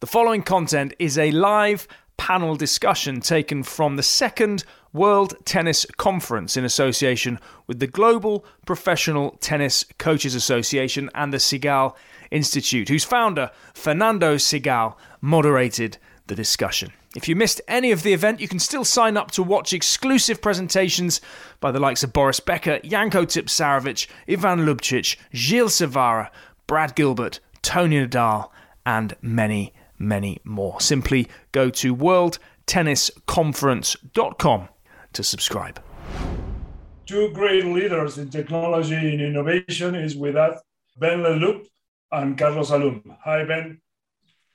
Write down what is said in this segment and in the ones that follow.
The following content is a live panel discussion taken from the second World Tennis Conference in association with the Global Professional Tennis Coaches Association and the Segal Institute, whose founder, Fernando Segal, moderated the discussion. If you missed any of the event, you can still sign up to watch exclusive presentations by the likes of Boris Becker, Janko Tipsarevic, Ivan Ljubicic, Gilles Cervara, Brad Gilbert, Toni Nadal, and many many more. Simply go to worldtennisconference.com to subscribe. Two great leaders in technology and innovation is with us, Ben Le and Carlos Salum. Hi, Ben.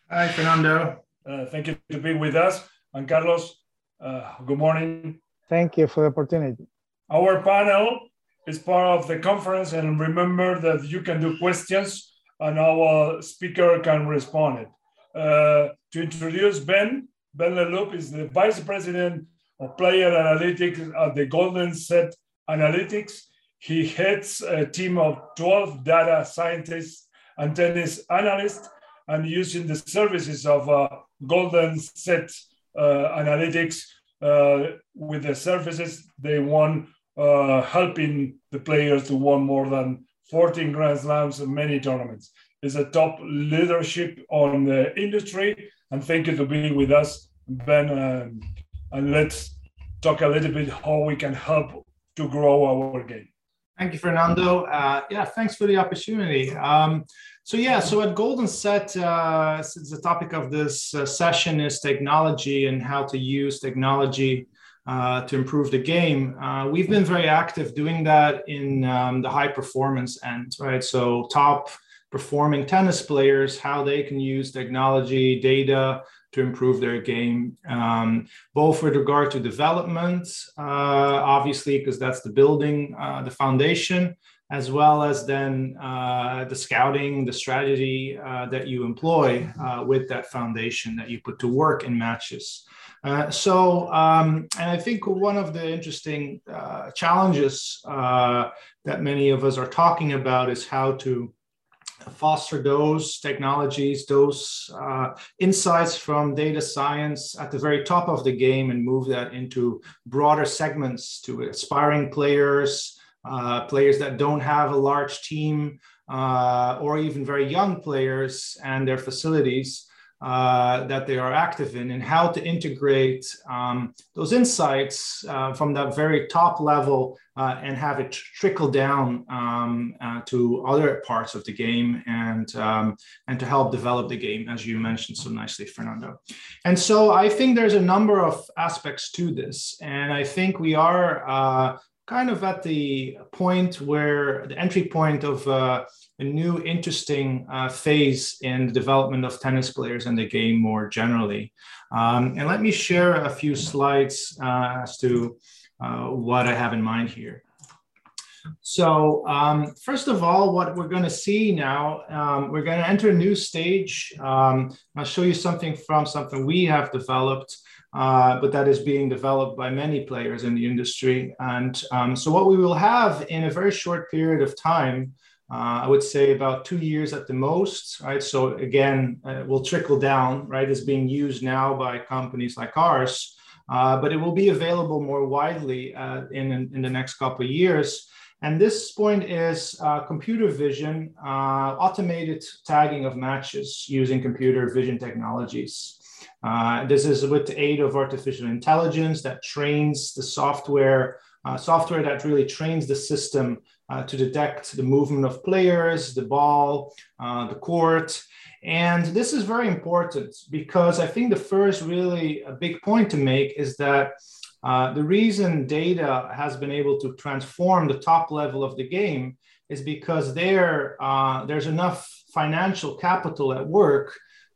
Hi, Fernando. Uh, thank you to be with us. And Carlos, uh, good morning. Thank you for the opportunity. Our panel is part of the conference, and remember that you can do questions and our speaker can respond it. Uh, to introduce Ben. Ben Leloup is the Vice President of Player Analytics at the Golden Set Analytics. He heads a team of 12 data scientists and tennis analysts and using the services of uh, Golden Set uh, Analytics uh, with the services they won, uh, helping the players to win more than 14 Grand Slams and many tournaments is a top leadership on the industry. And thank you to be with us, Ben. Um, and let's talk a little bit how we can help to grow our game. Thank you, Fernando. Uh, yeah, thanks for the opportunity. Um, so yeah, so at Golden Set, uh, since the topic of this uh, session is technology and how to use technology uh, to improve the game. Uh, we've been very active doing that in um, the high performance end, right? So top performing tennis players how they can use technology, data to improve their game, um, both with regard to development, uh, obviously, because that's the building, uh, the foundation, as well as then uh, the scouting, the strategy uh, that you employ uh, with that foundation that you put to work in matches. Uh, so, um, and I think one of the interesting challenges that many of us are talking about is how to foster those technologies, those uh, insights from data science at the very top of the game and move that into broader segments to aspiring players, uh, players that don't have a large team, uh, or even very young players and their facilities uh, that they are active in and how to integrate um, those insights uh, from that very top level uh, and have it trickle down um, uh, to other parts of the game and um, and to help develop the game as you mentioned so nicely fernando. And so i think there's a number of aspects to this and i think we are uh, kind of at the point where the entry point of uh, a new interesting uh, phase in the development of tennis players and the game more generally. Um, and let me share a few slides uh, as to uh, what I have in mind here. So um, first of all, what we're going to see now, um, we're going to enter a new stage. Um, I'll show you something from something we have developed uh, but that is being developed by many players in the industry. And um, so, what we will have in a very short period of time, uh, I would say about two years at the most, right? So, again, uh, will trickle down, right? Is being used now by companies like ours, uh, but it will be available more widely uh, in, in the next couple of years. And this point is uh, computer vision, uh, automated tagging of matches using computer vision technologies. Uh, this is with the aid of artificial intelligence that trains the software, uh, software that really trains the system uh, to detect the movement of players, the ball, uh, the court. And this is very important because I think the first really a big point to make is that uh, the reason data has been able to transform the top level of the game is because there, uh, there's enough financial capital at work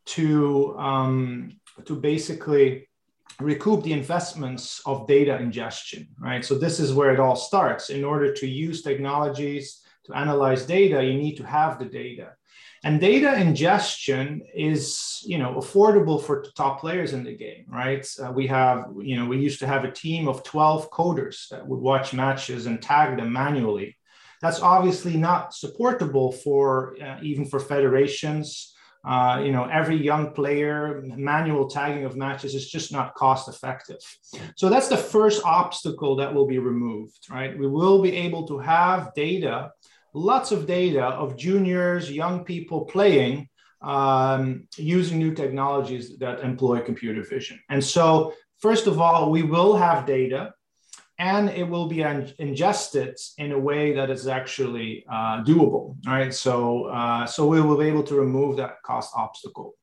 to um, to basically recoup the investments of data ingestion, right? So this is where it all starts. In order to use technologies to analyze data, you need to have the data. And data ingestion is, you know, affordable for top players in the game, right? Uh, we have, you know, we used to have a team of 12 coders that would watch matches and tag them manually. That's obviously not supportable for uh, even for federations uh, you know, every young player, manual tagging of matches is just not cost effective. So that's the first obstacle that will be removed, right? We will be able to have data, lots of data of juniors, young people playing um, using new technologies that employ computer vision. And so, first of all, we will have data and it will be ingested in a way that is actually uh, doable, right? So, uh, so we will be able to remove that cost obstacle.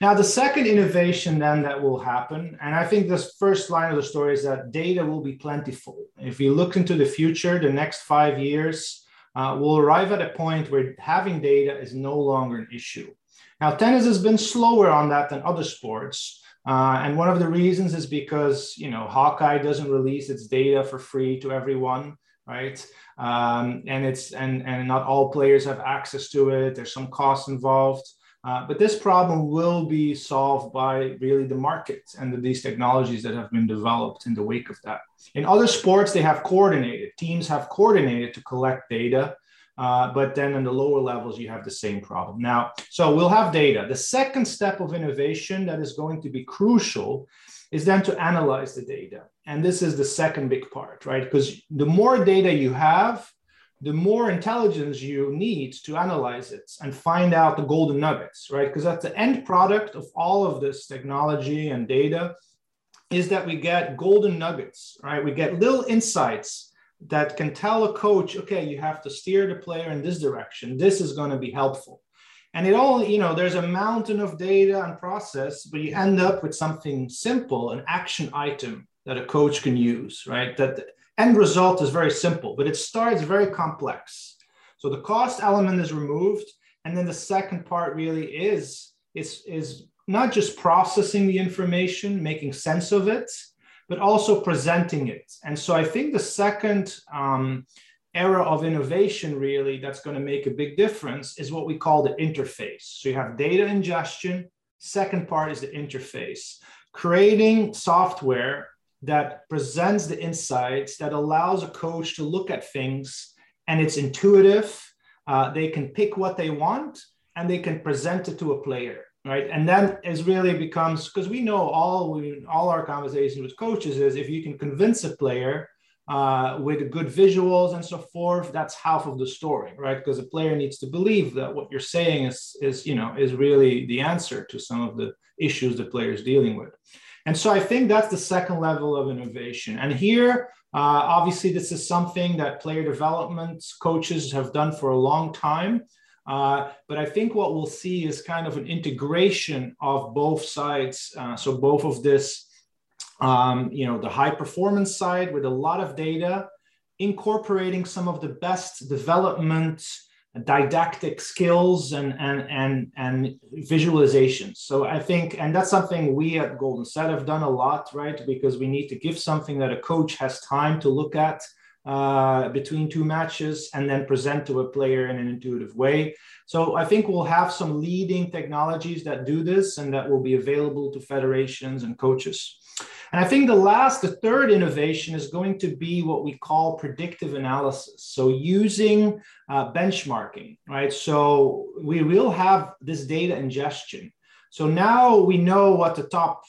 Now, the second innovation then that will happen, and I think this first line of the story is that data will be plentiful. If you look into the future, the next five years, uh, we'll arrive at a point where having data is no longer an issue. Now, tennis has been slower on that than other sports. Uh, and one of the reasons is because, you know, Hawkeye doesn't release its data for free to everyone, right? Um, and it's, and, and not all players have access to it. There's some costs involved. Uh, but this problem will be solved by really the market and the, these technologies that have been developed in the wake of that. In other sports, they have coordinated. Teams have coordinated to collect data uh, but then in the lower levels, you have the same problem. Now, so we'll have data. The second step of innovation that is going to be crucial is then to analyze the data. And this is the second big part, right? Because the more data you have, the more intelligence you need to analyze it and find out the golden nuggets, right? Because at the end product of all of this technology and data is that we get golden nuggets, right? We get little insights that can tell a coach, okay, you have to steer the player in this direction. This is going to be helpful. And it all, you know, there's a mountain of data and process, but you end up with something simple, an action item that a coach can use, right? That the end result is very simple, but it starts very complex. So the cost element is removed. And then the second part really is, is, is not just processing the information, making sense of it, but also presenting it. And so I think the second um, era of innovation, really, that's going to make a big difference is what we call the interface. So you have data ingestion. Second part is the interface, creating software that presents the insights that allows a coach to look at things and it's intuitive. Uh, they can pick what they want and they can present it to a player right? And then it really becomes because we know all we all our conversations with coaches is if you can convince a player uh, with good visuals and so forth that's half of the story right? Because a player needs to believe that what you're saying is is you know is really the answer to some of the issues the player is dealing with. And so i think that's the second level of innovation. And here uh, obviously this is something that player development coaches have done for a long time uh, but I think what we'll see is kind of an integration of both sides. Uh, so both of this, um, you know, the high performance side with a lot of data, incorporating some of the best development didactic skills and and and and visualizations so i think and that's something we at golden set have done a lot right because we need to give something that a coach has time to look at uh, between two matches and then present to a player in an intuitive way. So I think we'll have some leading technologies that do this and that will be available to federations and coaches. And I think the last, the third innovation is going to be what we call predictive analysis. So using uh, benchmarking, right? So we will have this data ingestion. So now we know what the top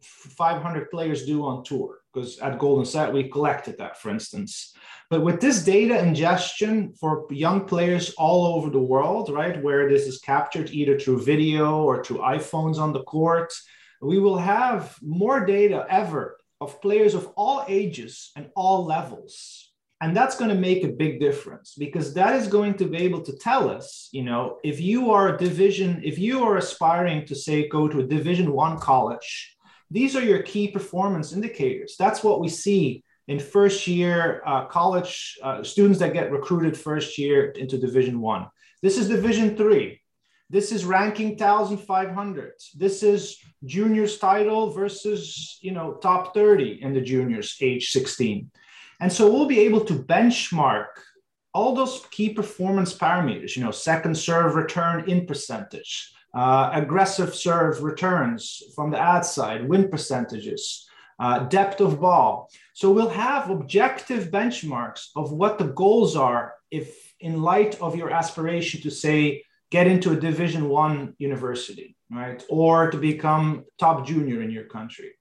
500 players do on tour because at Golden Set we collected that, for instance. But with this data ingestion for young players all over the world, right, where this is captured either through video or through iPhones on the court, we will have more data ever of players of all ages and all levels. And that's going to make a big difference because that is going to be able to tell us, you know, if you are a division, if you are aspiring to say go to a division one college, these are your key performance indicators. That's what we see in first year uh, college uh, students that get recruited first year into Division One. This is Division Three. This is ranking 1,500. This is juniors title versus you know top 30 in the juniors age 16. And so we'll be able to benchmark all those key performance parameters, you know, second serve return in percentage, uh, aggressive serve returns from the ad side, win percentages, uh, depth of ball. So we'll have objective benchmarks of what the goals are if in light of your aspiration to say get into a Division One university, right? Or to become top junior in your country,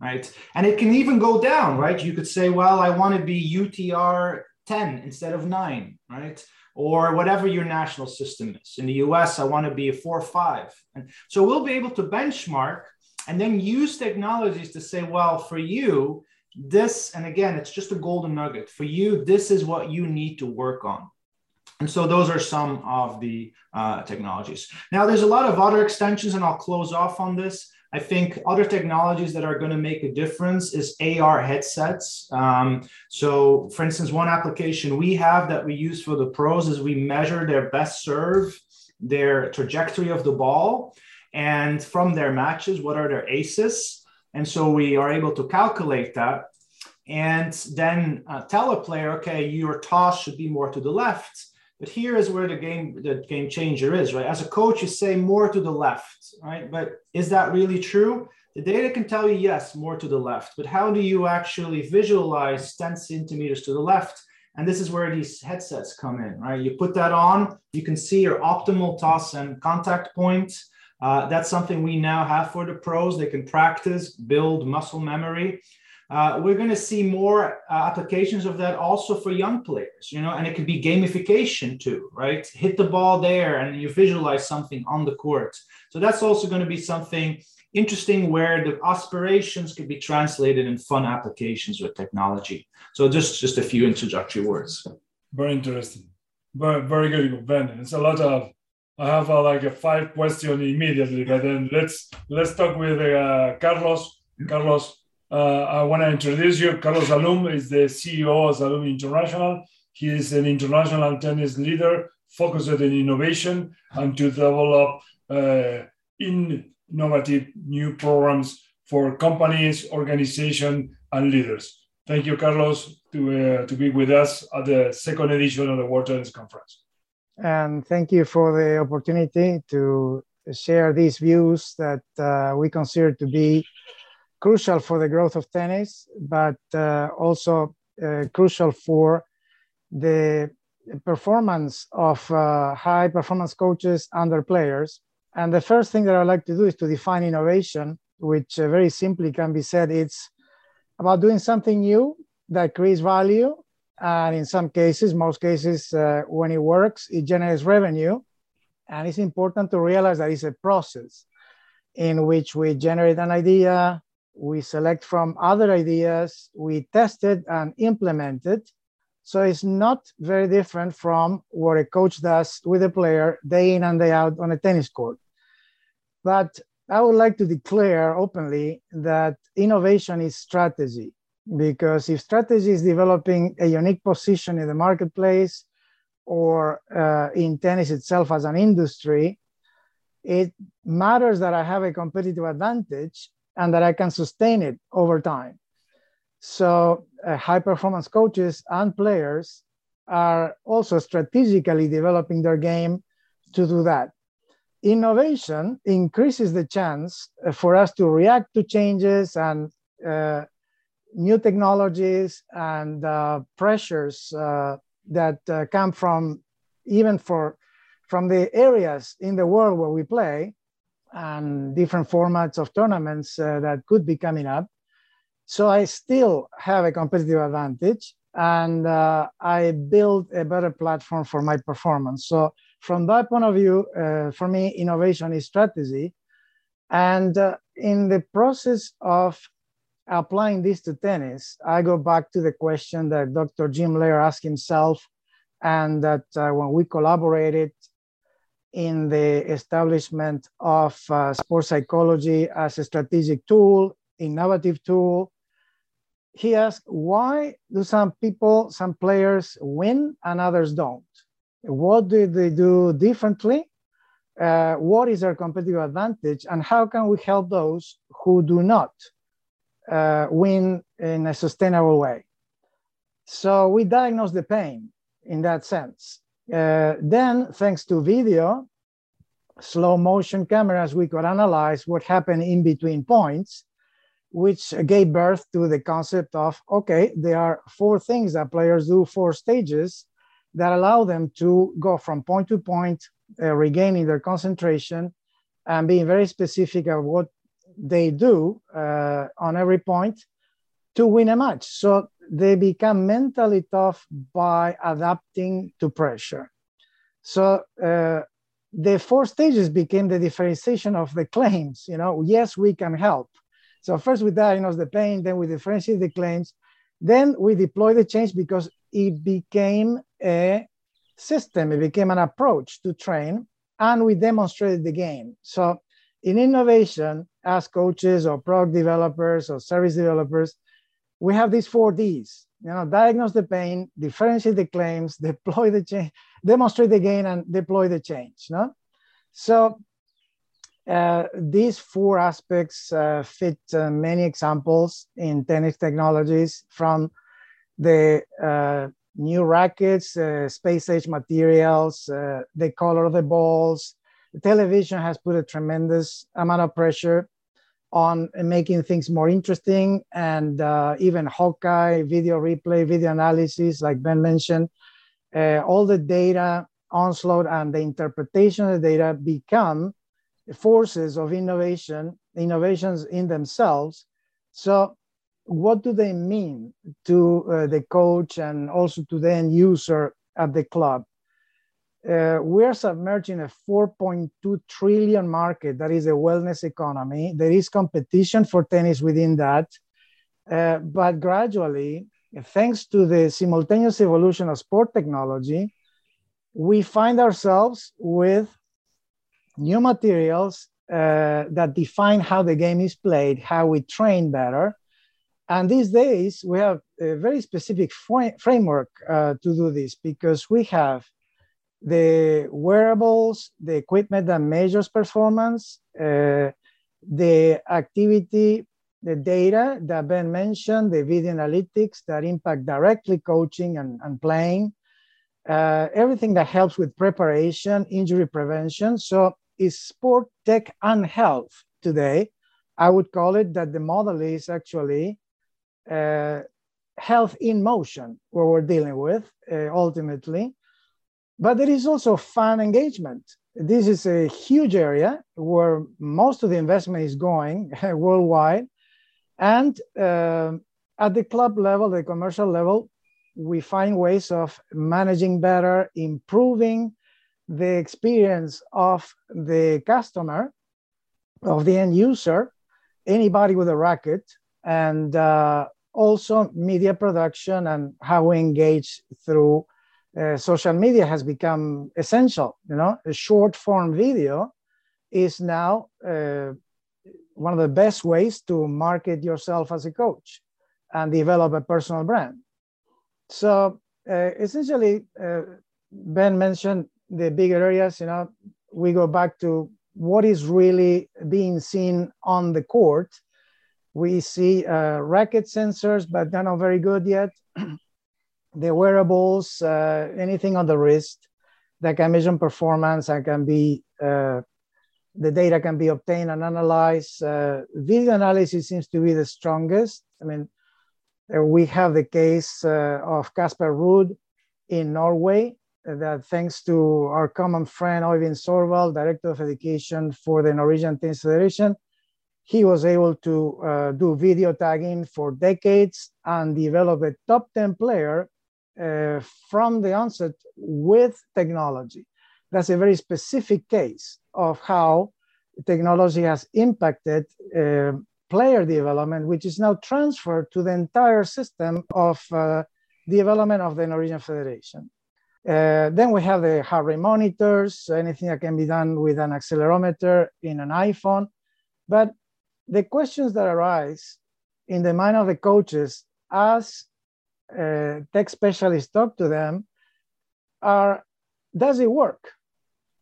right? And it can even go down, right? You could say, well, I want to be UTR 10 instead of nine, right? Or whatever your national system is. In the US, I want to be a four or five. And so we'll be able to benchmark and then use technologies to say, well, for you, this, and again, it's just a golden nugget. For you, this is what you need to work on. And so those are some of the uh, technologies. Now, there's a lot of other extensions, and I'll close off on this. I think other technologies that are going to make a difference is AR headsets. Um, so, for instance, one application we have that we use for the pros is we measure their best serve, their trajectory of the ball, and from their matches, what are their aces. And so we are able to calculate that and then uh, tell a player, okay, your toss should be more to the left. But here is where the game the game changer is, right? As a coach, you say more to the left, right? But is that really true? The data can tell you yes, more to the left. But how do you actually visualize 10 centimeters to the left? And this is where these headsets come in, right? You put that on, you can see your optimal toss and contact point. Uh, that's something we now have for the pros. They can practice, build muscle memory. Uh, we're going to see more uh, applications of that also for young players, you know, and it could be gamification too, right? Hit the ball there and you visualize something on the court. So that's also going to be something interesting where the aspirations could be translated in fun applications with technology. So just just a few introductory words. Very interesting. Very, very good, Ben. It's a lot of I have uh, like a five question immediately, but then let's let's talk with uh, Carlos. Carlos, uh, I want to introduce you. Carlos Salum is the CEO of Salum International. He is an international tennis leader focused on innovation and to develop uh, innovative new programs for companies, organizations, and leaders. Thank you, Carlos, to, uh, to be with us at the second edition of the World Tennis Conference and thank you for the opportunity to share these views that uh, we consider to be crucial for the growth of tennis, but uh, also uh, crucial for the performance of uh, high performance coaches and their players. And the first thing that I like to do is to define innovation, which uh, very simply can be said it's about doing something new that creates value and in some cases, most cases, uh, when it works, it generates revenue. And it's important to realize that it's a process in which we generate an idea, we select from other ideas, we test it and implement it. So it's not very different from what a coach does with a player day in and day out on a tennis court. But I would like to declare openly that innovation is strategy because if strategy is developing a unique position in the marketplace or uh, in tennis itself as an industry, it matters that I have a competitive advantage and that I can sustain it over time. So, uh, high performance coaches and players are also strategically developing their game to do that. Innovation increases the chance for us to react to changes and uh, new technologies and uh, pressures uh, that uh, come from even for from the areas in the world where we play and different formats of tournaments uh, that could be coming up. So I still have a competitive advantage and uh, I build a better platform for my performance. So from that point of view, uh, for me, innovation is strategy. And in the process of applying this to tennis, I go back to the question that Dr. Jim Loehr asked himself, and that uh, when we collaborated in the establishment of uh, sports psychology as a strategic tool, innovative tool, he asked, why do some people, some players win and others don't? What do they do differently? Uh, what is their competitive advantage? And how can we help those who do not? uh, win in a sustainable way. So we diagnose the pain in that sense. Uh, then, thanks to video, slow motion cameras, we could analyze what happened in between points, which gave birth to the concept of okay, there are four things that players do, four stages that allow them to go from point to point uh, regaining their concentration and being very specific of what they do uh, on every point to win a match. So they become mentally tough by adapting to pressure. So uh, the four stages became the differentiation of the claims. You know, yes, we can help. So first we diagnose the pain, then we differentiate the claims, then we deploy the change because it became a system, it became an approach to train, and we demonstrated the game. So in innovation, as coaches or product developers or service developers, we have these four Ds. You know, diagnose the pain, differentiate the claims, deploy the change, demonstrate the gain, and deploy the change. No? So uh, these four aspects uh, fit uh, many examples in tennis technologies from the uh, new rackets, uh, space age materials, uh, the color of the balls. The television has put a tremendous amount of pressure on making things more interesting and even Hawkeye, video replay, video analysis, like Ben mentioned, all the data onslaught and the interpretation of the data become forces of innovation, innovations in themselves. So, what do they mean to uh, the coach and also to the end user at the club? Uh, we are submerging a 4.2 trillion market that is a wellness economy. There is competition for tennis within that. Uh, but gradually, thanks to the simultaneous evolution of sport technology, we find ourselves with new materials uh, that define how the game is played, how we train better. And these days, we have a very specific fr- framework uh, to do this because we have the wearables, the equipment that measures performance, uh, the activity, the data that Ben mentioned, the video analytics that impact directly coaching and, and playing, uh, everything that helps with preparation, injury prevention. So is sport, tech, and health today. I would call it that the model is actually uh, health in motion, what we're dealing with uh, ultimately. But there is also fan engagement. This is a huge area where most of the investment is going worldwide. And uh, at the club level, the commercial level, we find ways of managing better, improving the experience of the customer, of the end user, anybody with a racket, and uh, also media production and how we engage through uh, social media has become essential. You know, a short form video is now uh, one of the best ways to market yourself as a coach and develop a personal brand. So uh, essentially, uh, Ben mentioned the bigger areas, you know, we go back to what is really being seen on the court. We see uh, racket sensors, but they're not very good yet. the wearables, uh, anything on the wrist that can measure performance and can be uh, the data can be obtained and analyzed. Uh, video analysis seems to be the strongest. I mean, uh, we have the case uh, of Casper Ruud in Norway, that thanks to our common friend Øyvind Sorvald, Director of Education for the Norwegian Tennis Federation, he was able to uh, do video tagging for decades and develop a top 10 player uh, from the onset with technology. That's a very specific case of how technology has impacted uh, player development, which is now transferred to the entire system of uh, development of the Norwegian Federation. Uh, then we have the heart rate monitors, anything that can be done with an accelerometer in an iPhone. But the questions that arise in the mind of the coaches as uh, tech specialists talk to them are does it work?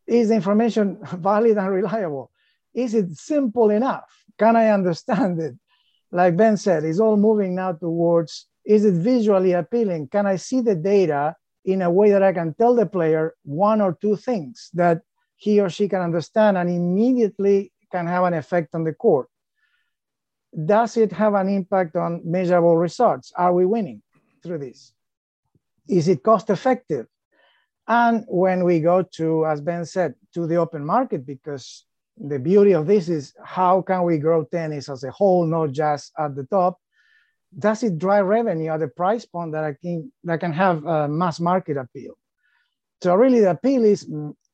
Is the information valid and reliable? Is it simple enough? Can I understand it? Like Ben said, it's all moving now towards is it visually appealing? Can I see the data in a way that I can tell the player one or two things that he or she can understand and immediately can have an effect on the court. Does it have an impact on measurable results? Are we winning through this? Is it cost effective? And when we go to, as Ben said, to the open market, because the beauty of this is how can we grow tennis as a whole, not just at the top? Does it drive revenue at a price point that I can that can have a mass market appeal? So really, the appeal is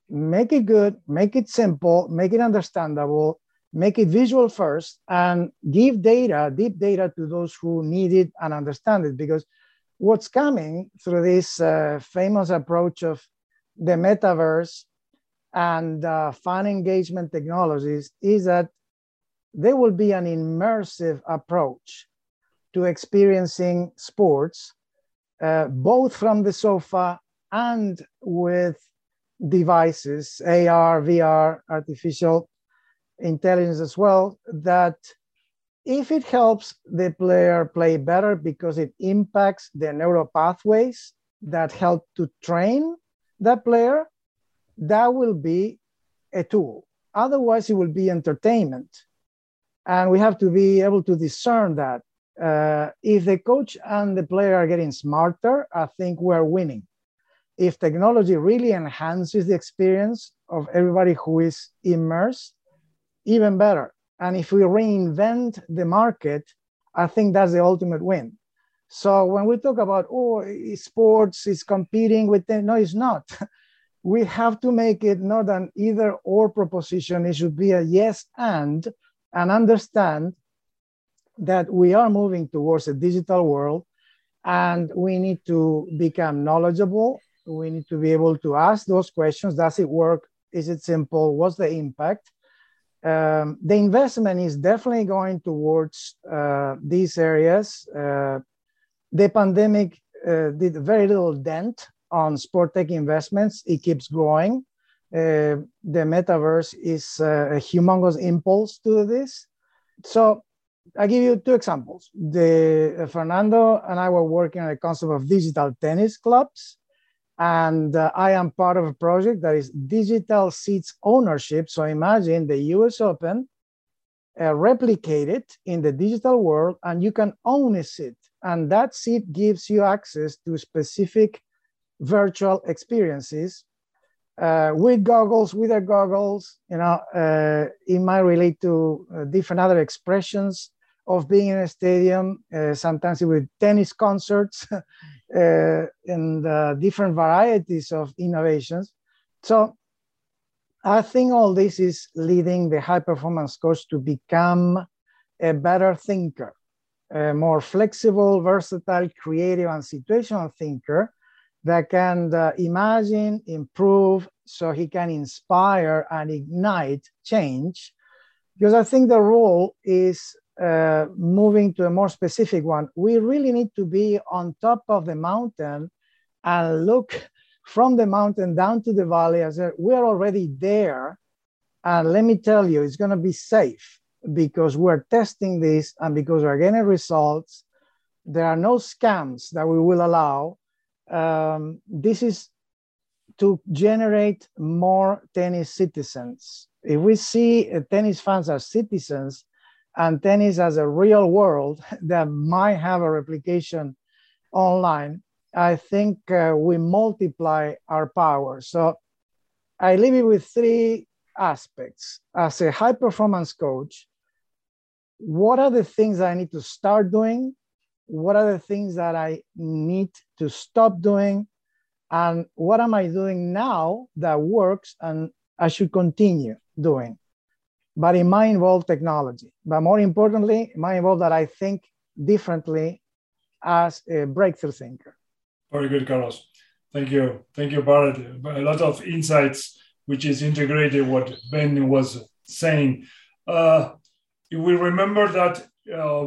make it good, make it simple, make it understandable, make it visual first, and give data, deep data, to those who need it and understand it. Because what's coming through this uh, famous approach of the metaverse and uh, fan engagement technologies is that there will be an immersive approach to experiencing sports, uh, both from the sofa and with devices, AR, VR, artificial intelligence as well, that if it helps the player play better because it impacts the neural pathways that help to train that player, that will be a tool. Otherwise, it will be entertainment. And we have to be able to discern that. Uh, if the coach and the player are getting smarter, I think we're winning. If technology really enhances the experience of everybody who is immersed, even better. And if we reinvent the market, I think that's the ultimate win. So when we talk about, oh, sports is competing with them, no, it's not. we have to make it not an either or proposition. It should be a yes and, and understand that we are moving towards a digital world and we need to become knowledgeable. We need to be able to ask those questions. Does it work? Is it simple? What's the impact? Um, the investment is definitely going towards uh, these areas. Uh, the pandemic uh, did very little dent on sport tech investments. It keeps growing. Uh, the metaverse is uh, a humongous impulse to this. So I give you two examples. The uh, Fernando and I were working on a concept of digital tennis clubs, and uh, I am part of a project that is digital seats ownership. So imagine the U.S. Open uh, replicated in the digital world, and you can own a seat, and that seat gives you access to specific virtual experiences uh, with goggles, without goggles. You know, uh, it might relate to uh, different other expressions of being in a stadium. Uh, sometimes with tennis concerts uh, and uh, different varieties of innovations. So I think all this is leading the high performance coach to become a better thinker, a more flexible, versatile, creative, and situational thinker that can uh, imagine, improve, so he can inspire and ignite change. Because I think the role is uh, moving to a more specific one. We really need to be on top of the mountain and look from the mountain down to the valley as we're already there. And let me tell you, it's going to be safe because we're testing this and because we're getting results. There are no scams that we will allow um, this is to generate more tennis citizens. If we see uh, tennis fans as citizens and tennis as a real world that might have a replication online, I think uh, we multiply our power. So I leave it with three aspects. As a high performance coach, what are the things I need to start doing what are the things that I need to stop doing? And what am I doing now that works and I should continue doing? But it might involve technology. But more importantly, it might involve that I think differently as a breakthrough thinker. Very good, Carlos. Thank you. Thank you, Barret. A lot of insights, which is integrated what Ben was saying. Uh, we remember that uh,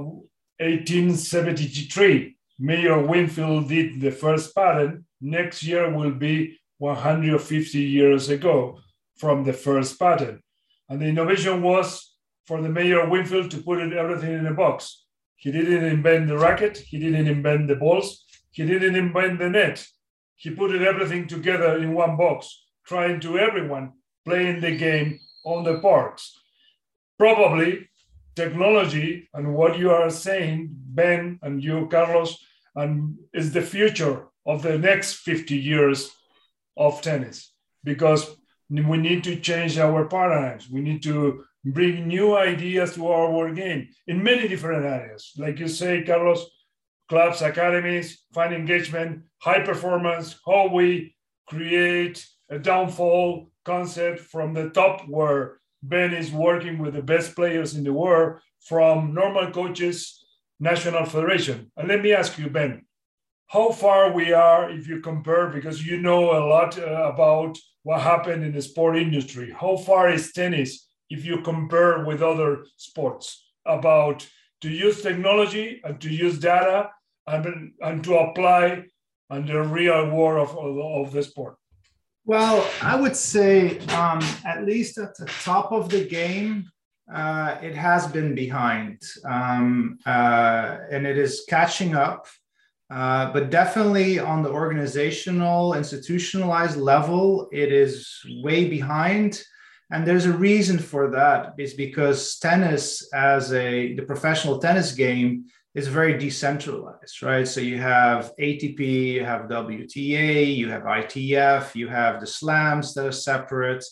1873, Major Wingfield did the first patent. Next year will be 150 years ago from the first patent. And the innovation was for the Major Wingfield to put it, everything in a box. He didn't invent the racket, he didn't invent the balls, he didn't invent the net. He put everything together in one box, trying to everyone playing the game on the parks. Probably technology and what you are saying, Ben and you, Carlos, and is the future of the next 50 years of tennis because we need to change our paradigms. We need to bring new ideas to our game in many different areas. Like you say, Carlos, clubs, academies, fan engagement, high performance, how we create a downfall concept from the top where Ben is working with the best players in the world from normal coaches, national federation. And let me ask you, Ben, how far we are if you compare, because you know a lot uh, about what happened in the sport industry. How far is tennis if you compare with other sports about to use technology and to use data and, and to apply on the real world of, of, of the sport? Well, I would say um, at least at the top of the game, uh, it has been behind um, uh, and it is catching up. Uh, but definitely on the organizational, institutionalized level, it is way behind. And there's a reason for that is because tennis as a the professional tennis game is very decentralized, right? So you have ATP, you have WTA, you have ITF, you have the slams that are separate.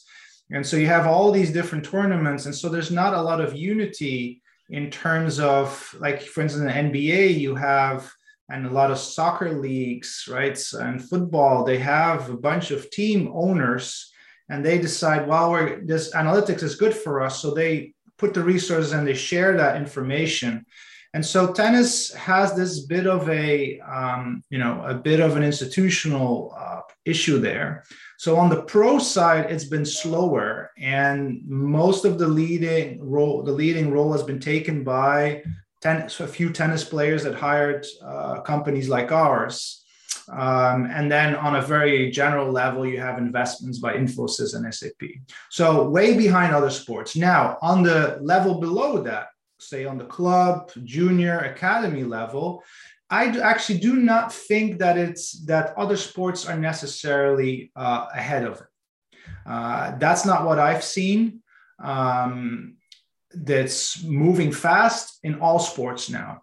And so you have all these different tournaments. And so there's not a lot of unity in terms of, like, for instance, in the NBA, you have, and a lot of soccer leagues, right? And football, they have a bunch of team owners and they decide, well, we're, this analytics is good for us. So they put the resources and they share that information. And so tennis has this bit of a, um, you know, a bit of an institutional uh, issue there. So on the pro side, it's been slower, and most of the leading role, the leading role has been taken by a few tennis players that hired uh, companies like ours. Um, and then on a very general level, you have investments by Infosys and SAP. So way behind other sports. Now, on the level below that, say on the club, junior, academy level, I actually do not think that it's that other sports are necessarily uh, ahead of it. Uh, that's not what I've seen. Um, that's moving fast in all sports now,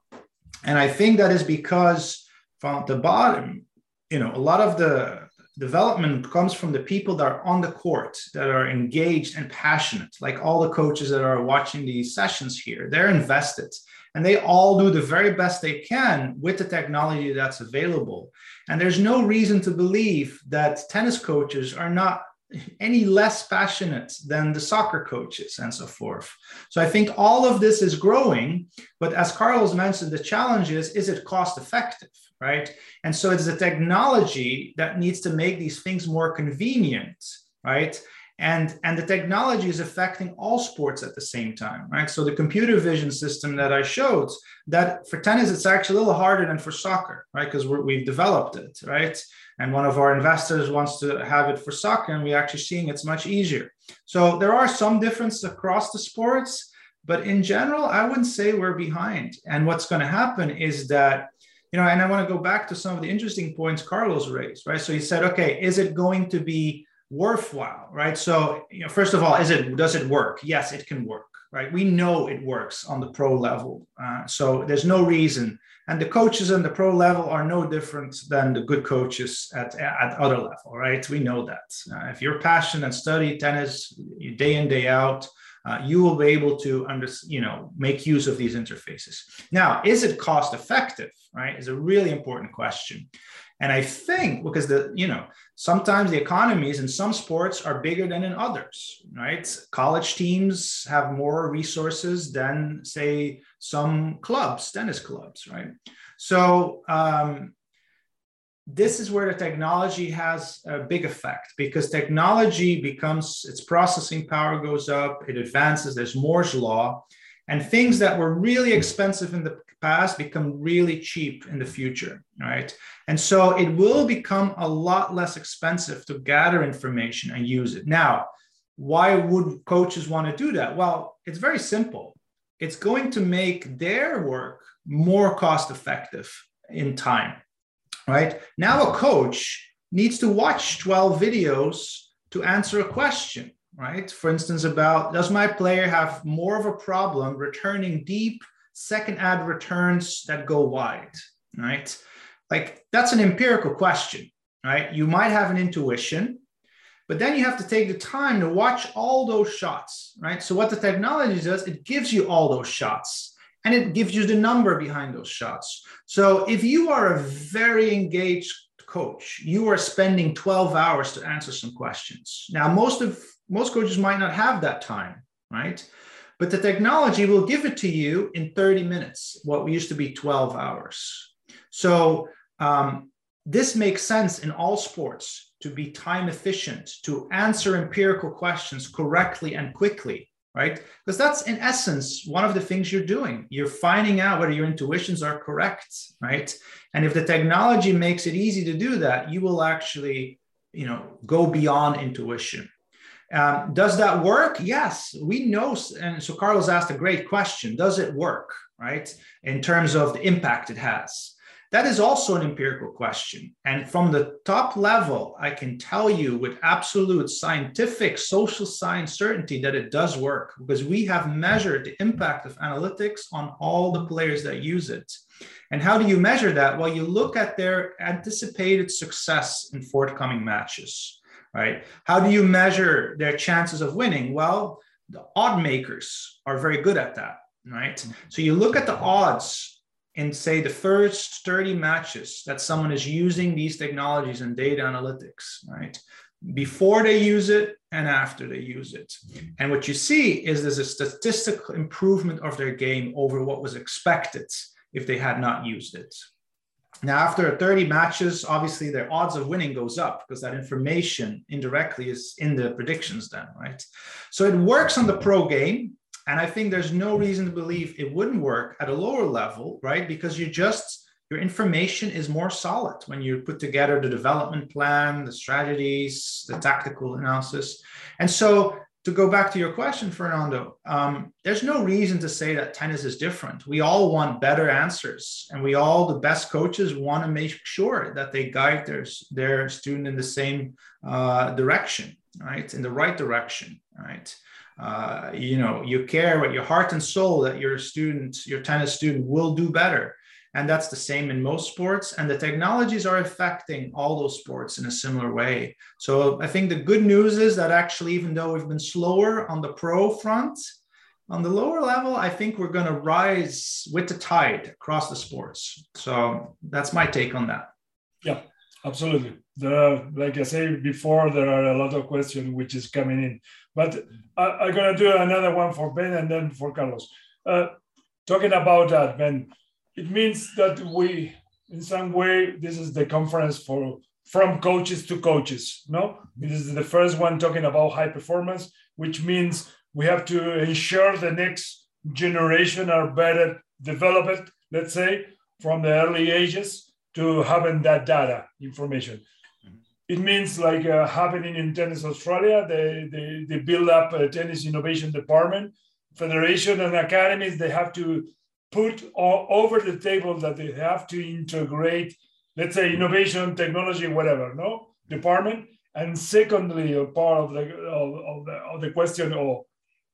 and I think that is because from the bottom, you know, a lot of the development comes from the people that are on the court that are engaged and passionate like all the coaches that are watching these sessions here. They're invested and they all do the very best they can with the technology that's available. And there's no reason to believe that tennis coaches are not any less passionate than the soccer coaches and so forth. So I think all of this is growing, but as Carlos mentioned, the challenge is is it cost effective, right? And so it's the technology that needs to make these things more convenient, right? And, and the technology is affecting all sports at the same time, right? So the computer vision system that I showed, that for tennis, it's actually a little harder than for soccer, right? Because we've developed it, right? And one of our investors wants to have it for soccer, and we're actually seeing it's much easier. So there are some differences across the sports, but in general, I wouldn't say we're behind. And what's going to happen is that you know, and I want to go back to some of the interesting points Carlos raised, right? So he said, okay, is it going to be worthwhile, right? So, you know, first of all, is it does it work? Yes, it can work, right? We know it works on the pro level, uh, so there's no reason. And the coaches on the pro level are no different than the good coaches at at other level, right? We know that. Uh, if you're passionate and study tennis day in day out, uh, you will be able to under, you know make use of these interfaces. Now, is it cost effective? Right, is a really important question. And I think because the, you know, sometimes the economies in some sports are bigger than in others, right? College teams have more resources than, say, some clubs, tennis clubs, right? So um, this is where the technology has a big effect because technology becomes its processing power goes up, it advances, there's Moore's law, and things that were really expensive in the past become really cheap in the future, right? And so it will become a lot less expensive to gather information and use it. Now, why would coaches want to do that? Well, it's very simple. It's going to make their work more cost effective in time, right? Now, a coach needs to watch 12 videos to answer a question, right? For instance, about does my player have more of a problem returning deep second ad returns that go wide, right? Like that's an empirical question. right? You might have an intuition, but then you have to take the time to watch all those shots, right? So what the technology does, it gives you all those shots and it gives you the number behind those shots. So if you are a very engaged coach, you are spending 12 hours to answer some questions. Now, most of most coaches might not have that time, right? But the technology will give it to you in 30 minutes, what used to be 12 hours. So um, this makes sense in all sports to be time efficient, to answer empirical questions correctly and quickly, right? Because that's in essence one of the things you're doing. You're finding out whether your intuitions are correct, right? And if the technology makes it easy to do that, you will actually, you know, go beyond intuition. Um, does that work? Yes, we know. And so Carlos asked a great question: Does it work? Right, in terms of the impact it has. That is also an empirical question. And from the top level, I can tell you with absolute scientific social science certainty that it does work because we have measured the impact of analytics on all the players that use it. And how do you measure that? Well, you look at their anticipated success in forthcoming matches, right? How do you measure their chances of winning? Well, the odd makers are very good at that, right? So you look at the odds in say the first 30 matches that someone is using these technologies and data analytics right before they use it and after they use it and what you see is there's a statistical improvement of their game over what was expected if they had not used it now after 30 matches obviously their odds of winning goes up because that information indirectly is in the predictions then right so it works on the pro game and I think there's no reason to believe it wouldn't work at a lower level, right? Because you just, your information is more solid when you put together the development plan, the strategies, the tactical analysis. And so to go back to your question, Fernando, um, there's no reason to say that tennis is different. We all want better answers, and we all, the best coaches, want to make sure that they guide their their student in the same uh, direction, right, in the right direction, right. Uh, you know you care with your heart and soul that your student your tennis student will do better and that's the same in most sports. And the technologies are affecting all those sports in a similar way. So i think the good news is that actually even though we've been slower on the pro front on the lower level i think we're going to rise with the tide across the sports. So that's my take on that. Yeah absolutely. Are, like i said before there are a lot of questions which is coming in. But I, am going to do another one for Ben and then for Carlos. Uh, talking about that, Ben, it means that we, in some way, this is the conference for from coaches to coaches. No, this is the first one talking about high performance, which means we have to ensure the next generation are better developed. Let's say from the early ages to having that data information it means like uh, happening in tennis australia they, they, they build up a tennis innovation department federation and academies they have to put all over the table that they have to integrate let's say innovation technology whatever no department and secondly a part of the of, of the, of the question or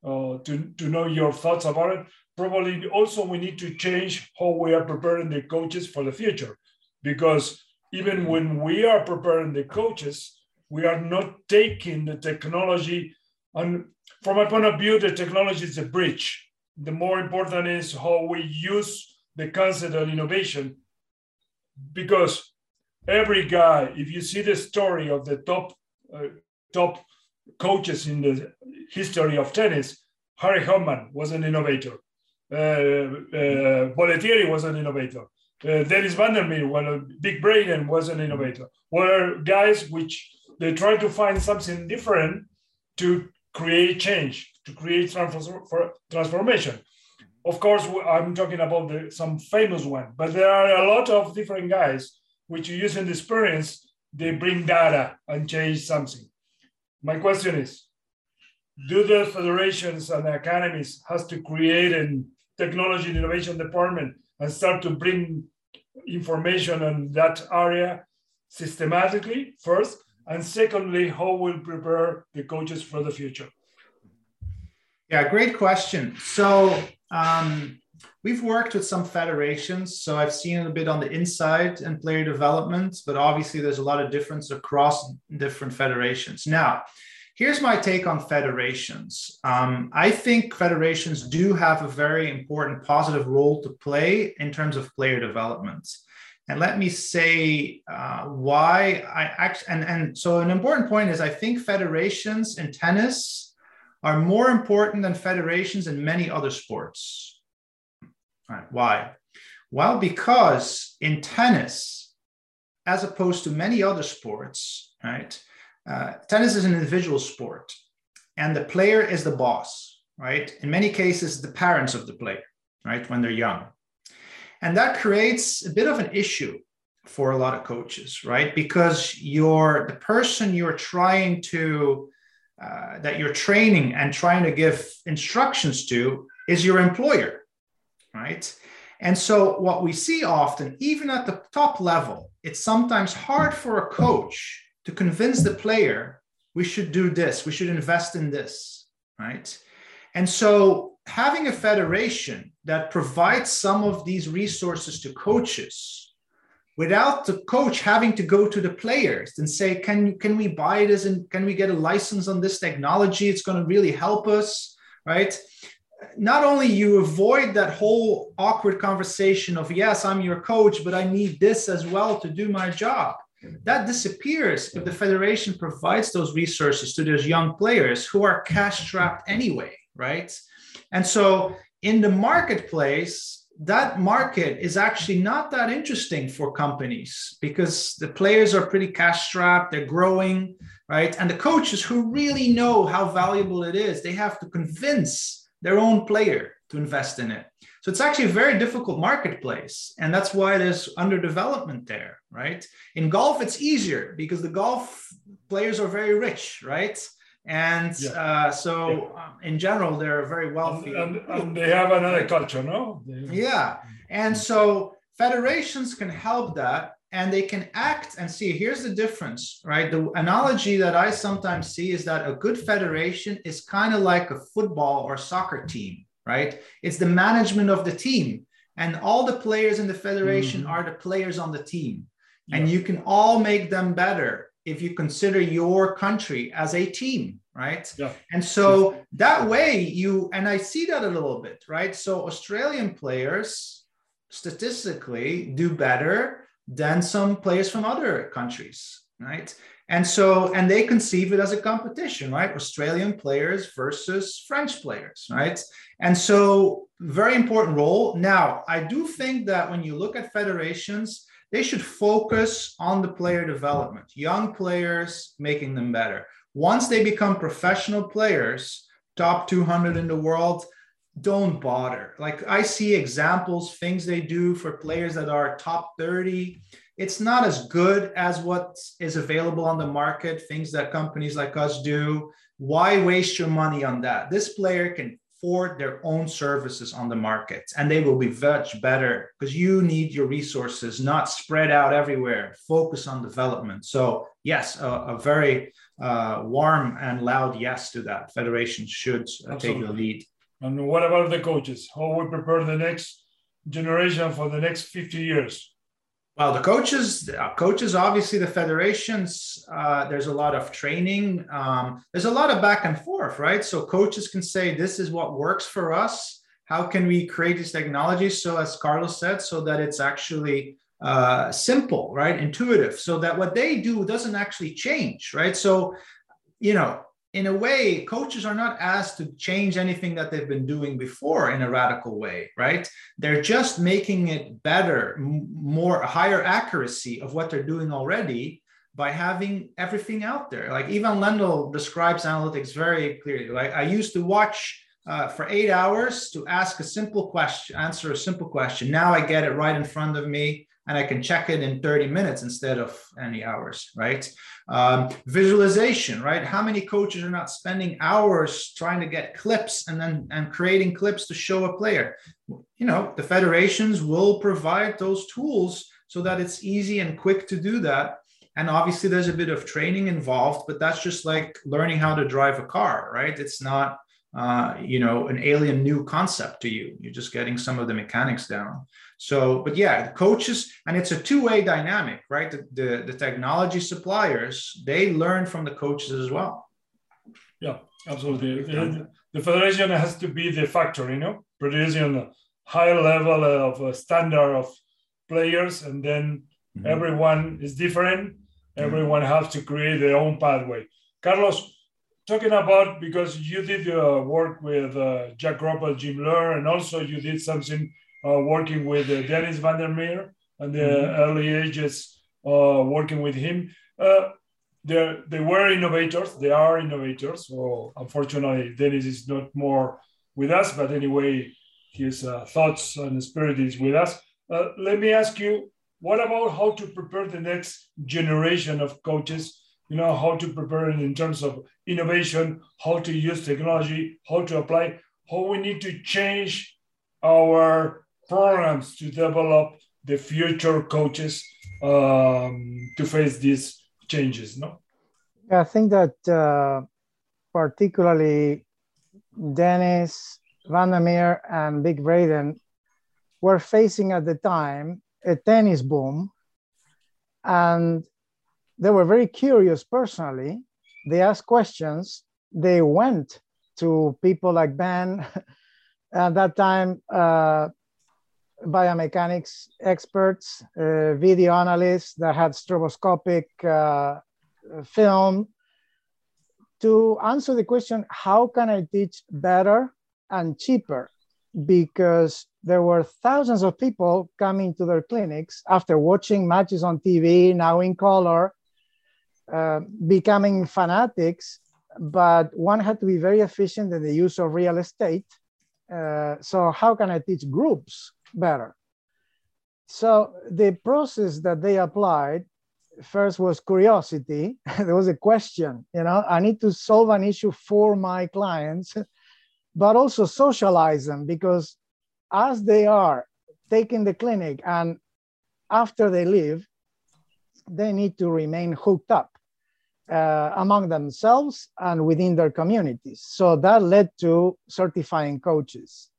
uh, to, to know your thoughts about it probably also we need to change how we are preparing the coaches for the future because even when we are preparing the coaches, we are not taking the technology. And from my point of view, the technology is a bridge. The more important is how we use the concept of innovation. Because every guy, if you see the story of the top uh, top coaches in the history of tennis, Harry Hopman was an innovator. Uh, uh, Bollettieri was an innovator uh, Dennis Van der Meer, one of Vic Braden was an innovator, were guys which they try to find something different to create change, to create transformation. Of course, I'm talking about the, some famous one, but there are a lot of different guys which using the experience, they bring data and change something. My question is, do the federations and academies has to create a technology and innovation department and start to bring information on that area systematically first, and secondly, how we'll prepare the coaches for the future? Yeah, great question. So um, we've worked with some federations, so I've seen a bit on the inside and player development, but obviously there's a lot of difference across different federations. Now, here's my take on federations. Um, I think federations do have a very important positive role to play in terms of player development. And let me say uh, why I actually, and, and so an important point is I think federations in tennis are more important than federations in many other sports. Right. Why? Well, because in tennis, as opposed to many other sports, right? Uh, tennis is an individual sport, and the player is the boss, right? In many cases, the parents of the player, right, when they're young. And that creates a bit of an issue for a lot of coaches, right? Because you're the person you're trying to, uh, that you're training and trying to give instructions to is your employer, right? And so, what we see often, even at the top level, it's sometimes hard for a coach to convince the player we should do this, we should invest in this, right? And so, having a federation that provides some of these resources to coaches without the coach having to go to the players and say, can, can we buy this and can we get a license on this technology? It's going to really help us, right? not only you avoid that whole awkward conversation of yes i'm your coach but i need this as well to do my job that disappears if the federation provides those resources to those young players who are cash strapped anyway right and so in the marketplace that market is actually not that interesting for companies because the players are pretty cash strapped they're growing right and the coaches who really know how valuable it is they have to convince their own player to invest in it. So it's actually a very difficult marketplace. And that's why there's underdevelopment there, right? In golf, it's easier because the golf players are very rich, right? And yeah. uh, so yeah. um, in general, they're very wealthy. And, and, and, they have another culture, no? Yeah. And so federations can help that and they can act and see here's the difference right the analogy that i sometimes see is that a good federation is kind of like a football or soccer team right it's the management of the team and all the players in the federation mm-hmm. are the players on the team yeah. and you can all make them better if you consider your country as a team right yeah. and so that way you and i see that a little bit right so australian players statistically do better than some players from other countries, right? And so, and they conceive it as a competition, right? Australian players versus French players, right? And so, very important role. Now, I do think that when you look at federations, they should focus on the player development, young players, making them better. Once they become professional players, top 200 in the world, don't bother. Like I see examples, things they do for players that are top 30. It's not as good as what is available on the market, things that companies like us do. Why waste your money on that? This player can afford their own services on the market and they will be much better because you need your resources not spread out everywhere. Focus on development. So, yes, a, a very uh, warm and loud yes to that. Federations should uh, take the lead. And what about the coaches? How we prepare the next generation for the next 50 years? Well, the coaches, uh, coaches, obviously the federations, uh, there's a lot of training. Um, there's a lot of back and forth, right? So coaches can say, this is what works for us. How can we create these technologies? So as Carlos said, so that it's actually uh, simple, right? Intuitive, so that what they do doesn't actually change, right? So, you know, in a way, coaches are not asked to change anything that they've been doing before in a radical way, right? They're just making it better, more higher accuracy of what they're doing already by having everything out there. Like Ivan Lendl describes analytics very clearly. Like I used to watch uh, for eight hours to ask a simple question, answer a simple question. Now I get it right in front of me and I can check it in 30 minutes instead of any hours, right? Um, visualization, right? How many coaches are not spending hours trying to get clips and then and creating clips to show a player? You know, the federations will provide those tools so that it's easy and quick to do that. And obviously, there's a bit of training involved, but that's just like learning how to drive a car, right? It's not uh, you know, an alien new concept to you. You're just getting some of the mechanics down. So, but yeah, coaches, and it's a two-way dynamic, right? The, the, the technology suppliers, they learn from the coaches as well. Yeah, absolutely. The, the federation has to be the factor, you know, producing a high level of a standard of players, and then mm-hmm. everyone is different. Mm-hmm. Everyone has to create their own pathway. Carlos, talking about because you did uh, work with uh, Jack Groppel, Jim Loehr, and also you did something uh, working with uh, Dennis Van der Meer and the mm-hmm. early ages, uh, working with him. Uh, they they were innovators. They are innovators. So unfortunately, Dennis is not more with us. But anyway, his thoughts and spirit is with us. let me ask you, what about how to prepare the next generation of coaches? You know how to prepare in terms of innovation how to use technology how to apply how we need to change our programs to develop the future coaches um, to face these changes no? I think that uh, particularly dennis van der and Vic Braden were facing at the time a tennis boom and they were very curious personally. They asked questions. They went to people like Ben, at that time, uh, biomechanics experts, uh, video analysts that had stroboscopic uh, film to answer the question how can I teach better and cheaper? Because there were thousands of people coming to their clinics after watching matches on TV, now in color, uh, becoming fanatics, but one had to be very efficient in the use of real estate. Uh, so how can I teach groups better? So the process that they applied first was curiosity. there was a question, you know, I need to solve an issue for my clients, but also socialize them because as they are taking the clinic and after they leave, they need to remain hooked up uh, among themselves and within their communities. So that led to certifying coaches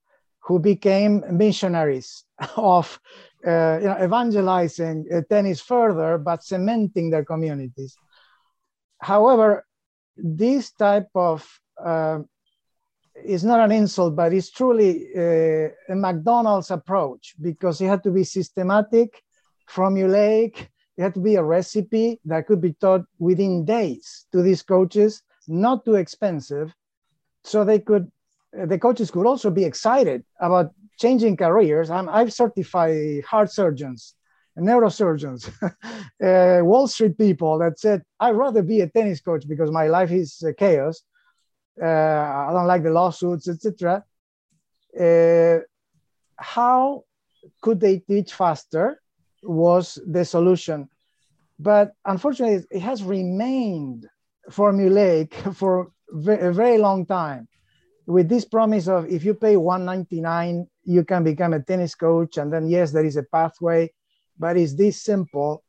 who became missionaries of uh, you know, evangelizing uh, tennis further, but cementing their communities. However, this type of uh, is not an insult, but it's truly uh, a McDonald's approach because it had to be systematic, formulaic, it had to be a recipe that could be taught within days to these coaches, not too expensive, so they could the coaches could also be excited about changing careers. I'm, I've certified heart surgeons, neurosurgeons, uh, Wall Street people that said, I'd rather be a tennis coach because my life is uh, chaos. Uh, I don't like the lawsuits, etc. Uh, how could they teach faster? Was the solution. But unfortunately, it has remained formulaic for a very long time. With this promise of if you pay 199 you can become a tennis coach and then yes there is a pathway but it's this simple.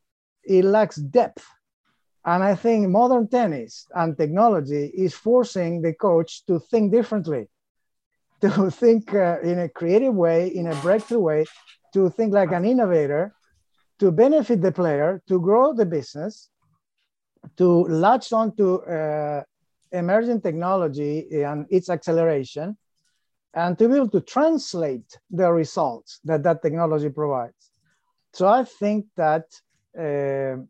It lacks depth. And i think modern tennis and technology is forcing the coach to think differently to think uh, in a creative way in a breakthrough way to think like an innovator to benefit the player, to grow the business, to latch on to uh, emerging technology and its acceleration, and to be able to translate the results that that technology provides. So I think that uh,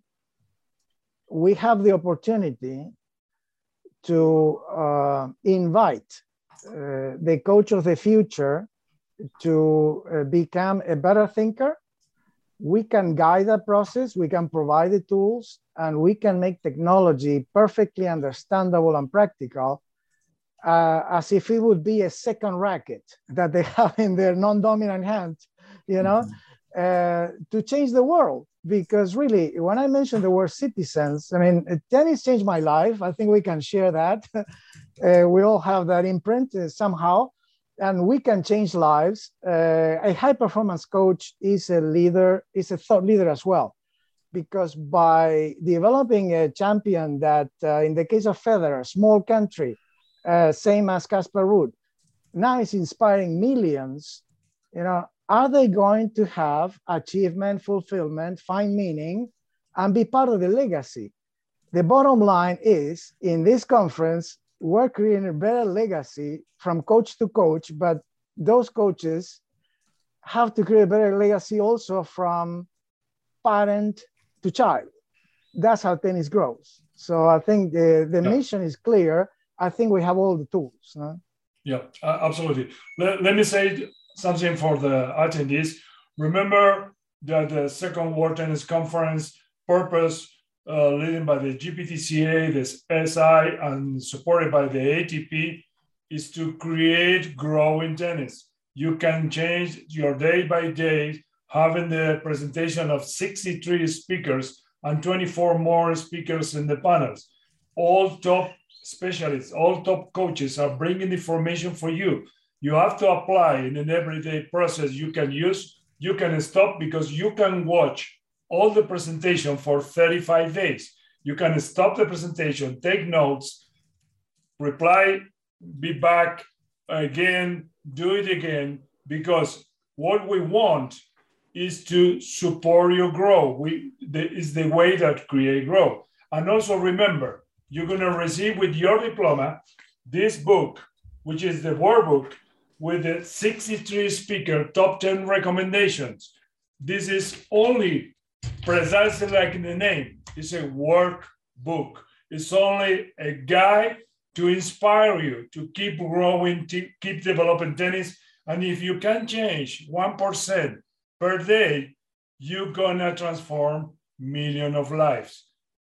we have the opportunity to uh, invite uh, the coach of the future to uh, become a better thinker we can guide that process, we can provide the tools, and we can make technology perfectly understandable and practical uh, as if it would be a second racket that they have in their non-dominant hand, you know, mm-hmm. uh, to change the world. Because really, when I mention the word citizens, I mean, tennis changed my life. I think we can share that. uh, we all have that imprint uh, somehow and we can change lives. Uh, a high performance coach is a leader, is a thought leader as well, because by developing a champion that, uh, in the case of Federer, a small country, uh, same as Casper Ruud. Now is inspiring millions. You know, are they going to have achievement, fulfillment, find meaning, and be part of the legacy? The bottom line is in this conference, we're creating a better legacy from coach to coach, but those coaches have to create a better legacy also from parent to child. That's how tennis grows. So I think the, the yeah. mission is clear. I think we have all the tools. No? Yeah, absolutely. Let, let me say something for the attendees. Remember that the second World Tennis Conference purpose, uh, leading by the GPTCA, the SI, and supported by the ATP, is to create growing tennis. You can change your day by day, having the presentation of 63 speakers and 24 more speakers in the panels. All top specialists, all top coaches are bringing information for you. You have to apply in an everyday process you can use. You can stop because you can watch all the presentation for 35 days. You can stop the presentation, take notes, reply, be back again, do it again, because what we want is to support your growth. We the, is the way that create growth. And also remember, you're to receive with your diploma this book, which is the workbook with the 63 speaker top 10 recommendations. This is only precisely like the name. It's a workbook. It's only a guide to inspire you to keep growing, to keep developing tennis. And if you can change 1% per day, you're gonna transform million of lives.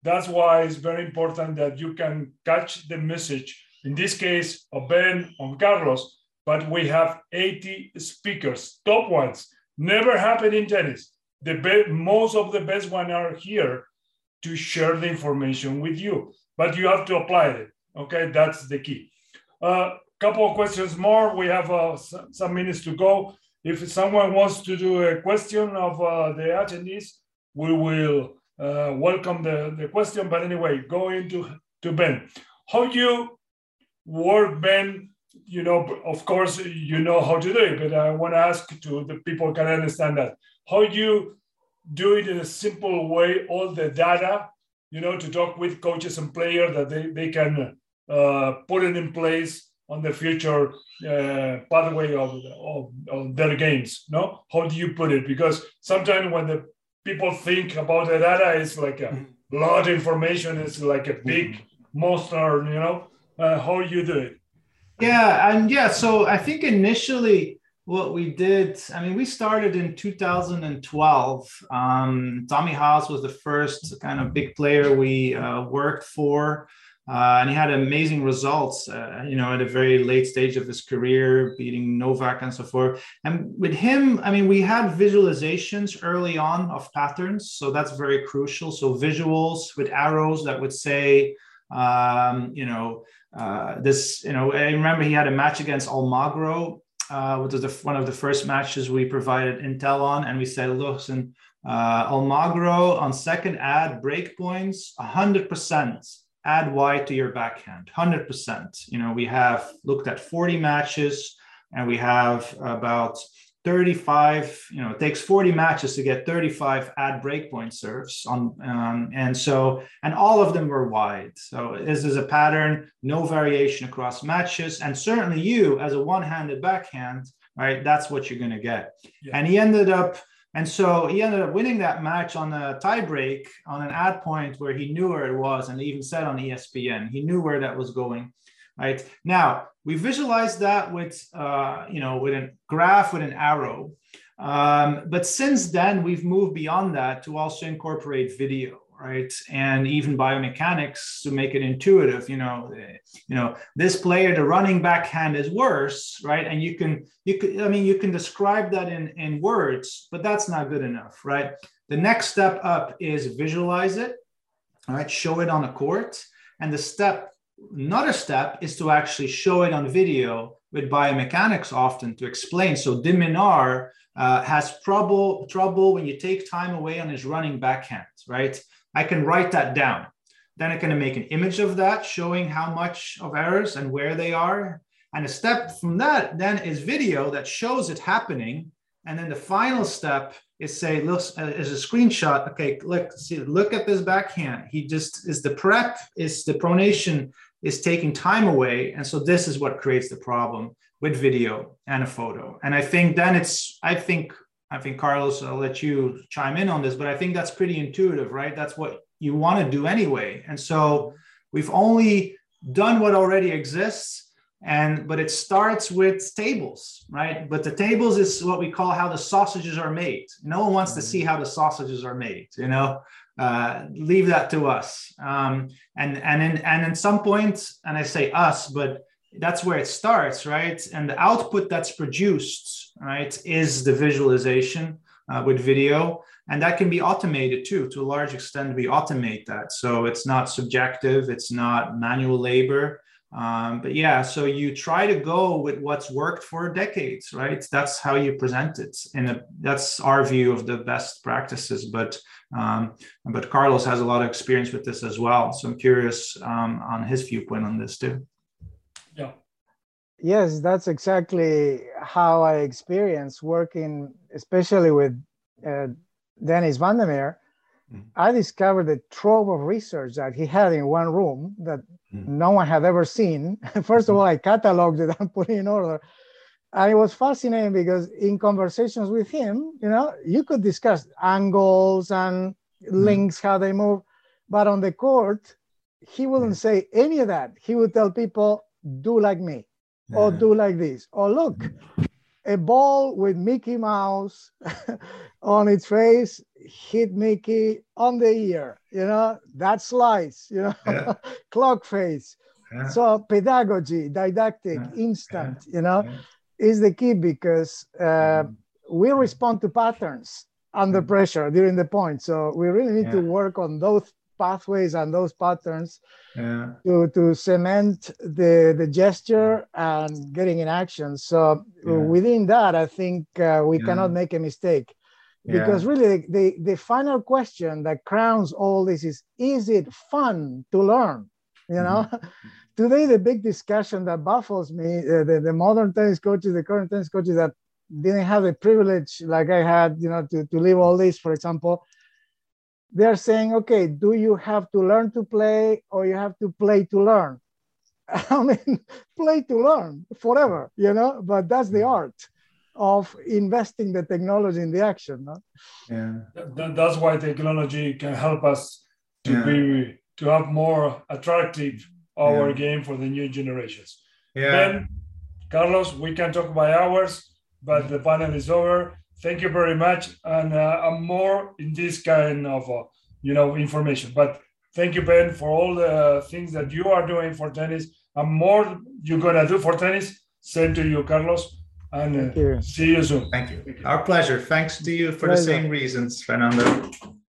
That's why it's very important that you can catch the message. In this case, of Ben, on Carlos, but we have 80 speakers, top ones. Never happened in tennis. The be- most of the best one are here to share the information with you, but you have to apply it. Okay, that's the key. A uh, couple of questions more. We have uh, some minutes to go. If someone wants to do a question of uh, the attendees, we will uh, welcome the, the question. But anyway, go into to Ben. How you work, Ben? You know, of course, you know how to do it, but I want to ask to the people can understand that. How do you do it in a simple way, all the data, you know, to talk with coaches and players that they, they can uh, put it in place on the future uh, pathway of, of, of, their games. No, how do you put it? Because sometimes when the people think about the data, it's like a mm-hmm. lot of information. It's like a big mm-hmm. monster. You know, uh, how you do it? Yeah, and yeah. So I think initially what we did, I mean, we started in 2012. Um, Tommy Haas was the first kind of big player we uh, worked for. Uh, and he had amazing results, uh, you know, at a very late stage of his career, beating Novak and so forth. And with him, I mean, we had visualizations early on of patterns, so that's very crucial. So visuals with arrows that would say, um, you know, uh, this, you know, I remember he had a match against Almagro, uh, which was the, one of the first matches we provided intel on, and we said, listen, uh, Almagro on second ad break points, 100% ad white to your backhand 100% you know we have looked at 40 matches and we have about 35 you know it takes 40 matches to get 35 ad breakpoint serves on um, and so and all of them were wide so this is a pattern no variation across matches and certainly you as a one-handed backhand right that's what you're going to get yeah. and he ended up and so he ended up winning that match on a tiebreak on an ad point where he knew where it was and even said on ESPN, he knew where that was going. Right? Now, we visualize that with, uh, you know, with a graph with an arrow. Um, but since then, we've moved beyond that to also incorporate video right? And even biomechanics to make it intuitive you know you know this player the running backhand is worse right? And you can you can i mean you can describe that in in words but that's not good enough right? The next step up is visualize it all right? Show it on a court. And the step another step is to actually show it on video with biomechanics often to explain so Diminar uh, has trouble trouble when you take time away on his running backhand, right? I can write that down. Then I can make an image of that showing how much of errors and where they are. And a step from that then is video that shows it happening. And then the final step is say, look, uh, is a screenshot. Okay, look, see, look at this backhand. He just is the prep, is the pronation is taking time away. And so this is what creates the problem with video and a photo. And I think then it's, I think, I think Carlos, I'll let you chime in on this, but I think that's pretty intuitive, right? That's what you want to do anyway. And so we've only done what already exists and but it starts with tables right but the tables is what we call how the sausages are made no one wants to mm-hmm. see how the sausages are made you know uh, leave that to us. Um, and and in and in some point and i say us but that's where it starts right? And the output that's produced right is the visualization uh, with video. And that can be automated too. To a large extent we automate that. So it's not subjective. It's not manual labor um, but yeah, so you try to go with what's worked for decades, right? That's how you present it. And that's our view of the best practices. But um, but Carlos has a lot of experience with this as well. So I'm curious um, on his viewpoint on this too. Yeah. Yes, that's exactly how I experience working, especially with uh, Dennis Van Mm-hmm. I discovered the trove of research that he had in one room that mm-hmm. no one had ever seen. First of all, I cataloged it and put it in order. And it was fascinating because in conversations with him, you know, you could discuss angles and mm-hmm. links, how they move. But on the court, he wouldn't say any of that. He would tell people, do like me, or do like this, or look, a ball with Mickey Mouse on its face hit Mickey on the ear, you know, that slice, you know, yeah. clock face. Yeah. So pedagogy, didactic, yeah. instant, you know, is the key because uh, we respond to patterns under pressure during the point. So we really need to work on those pathways and those patterns yeah. to, to cement the, the gesture and getting in action. So yeah. within that, I think uh, we yeah. cannot make a mistake because really the, the final question that crowns all this is, is it fun to learn? You know, mm-hmm. today the big discussion that baffles me, uh, the, the modern tennis coaches, the current tennis coaches that didn't have the privilege like I had, you know, to, to live all this, for example, they're saying, okay, do you have to learn to play or you have to play to learn? I mean, play to learn forever, you know, but that's the art of investing the technology in the action. No? Yeah. That's why technology can help us to yeah. be to have more attractive our yeah. game for the new generations. Yeah. Then, Carlos, we can talk by hours, but the panel is over thank you very much. And uh, i'm more in this kind of uh, you know information. But thank you ben for all the things that you are doing for tennis. And more you're gonna do for tennis same to you carlos. And uh, you. see you soon. Thank you. Our pleasure. Thanks to you for pleasure. the same reasons fernando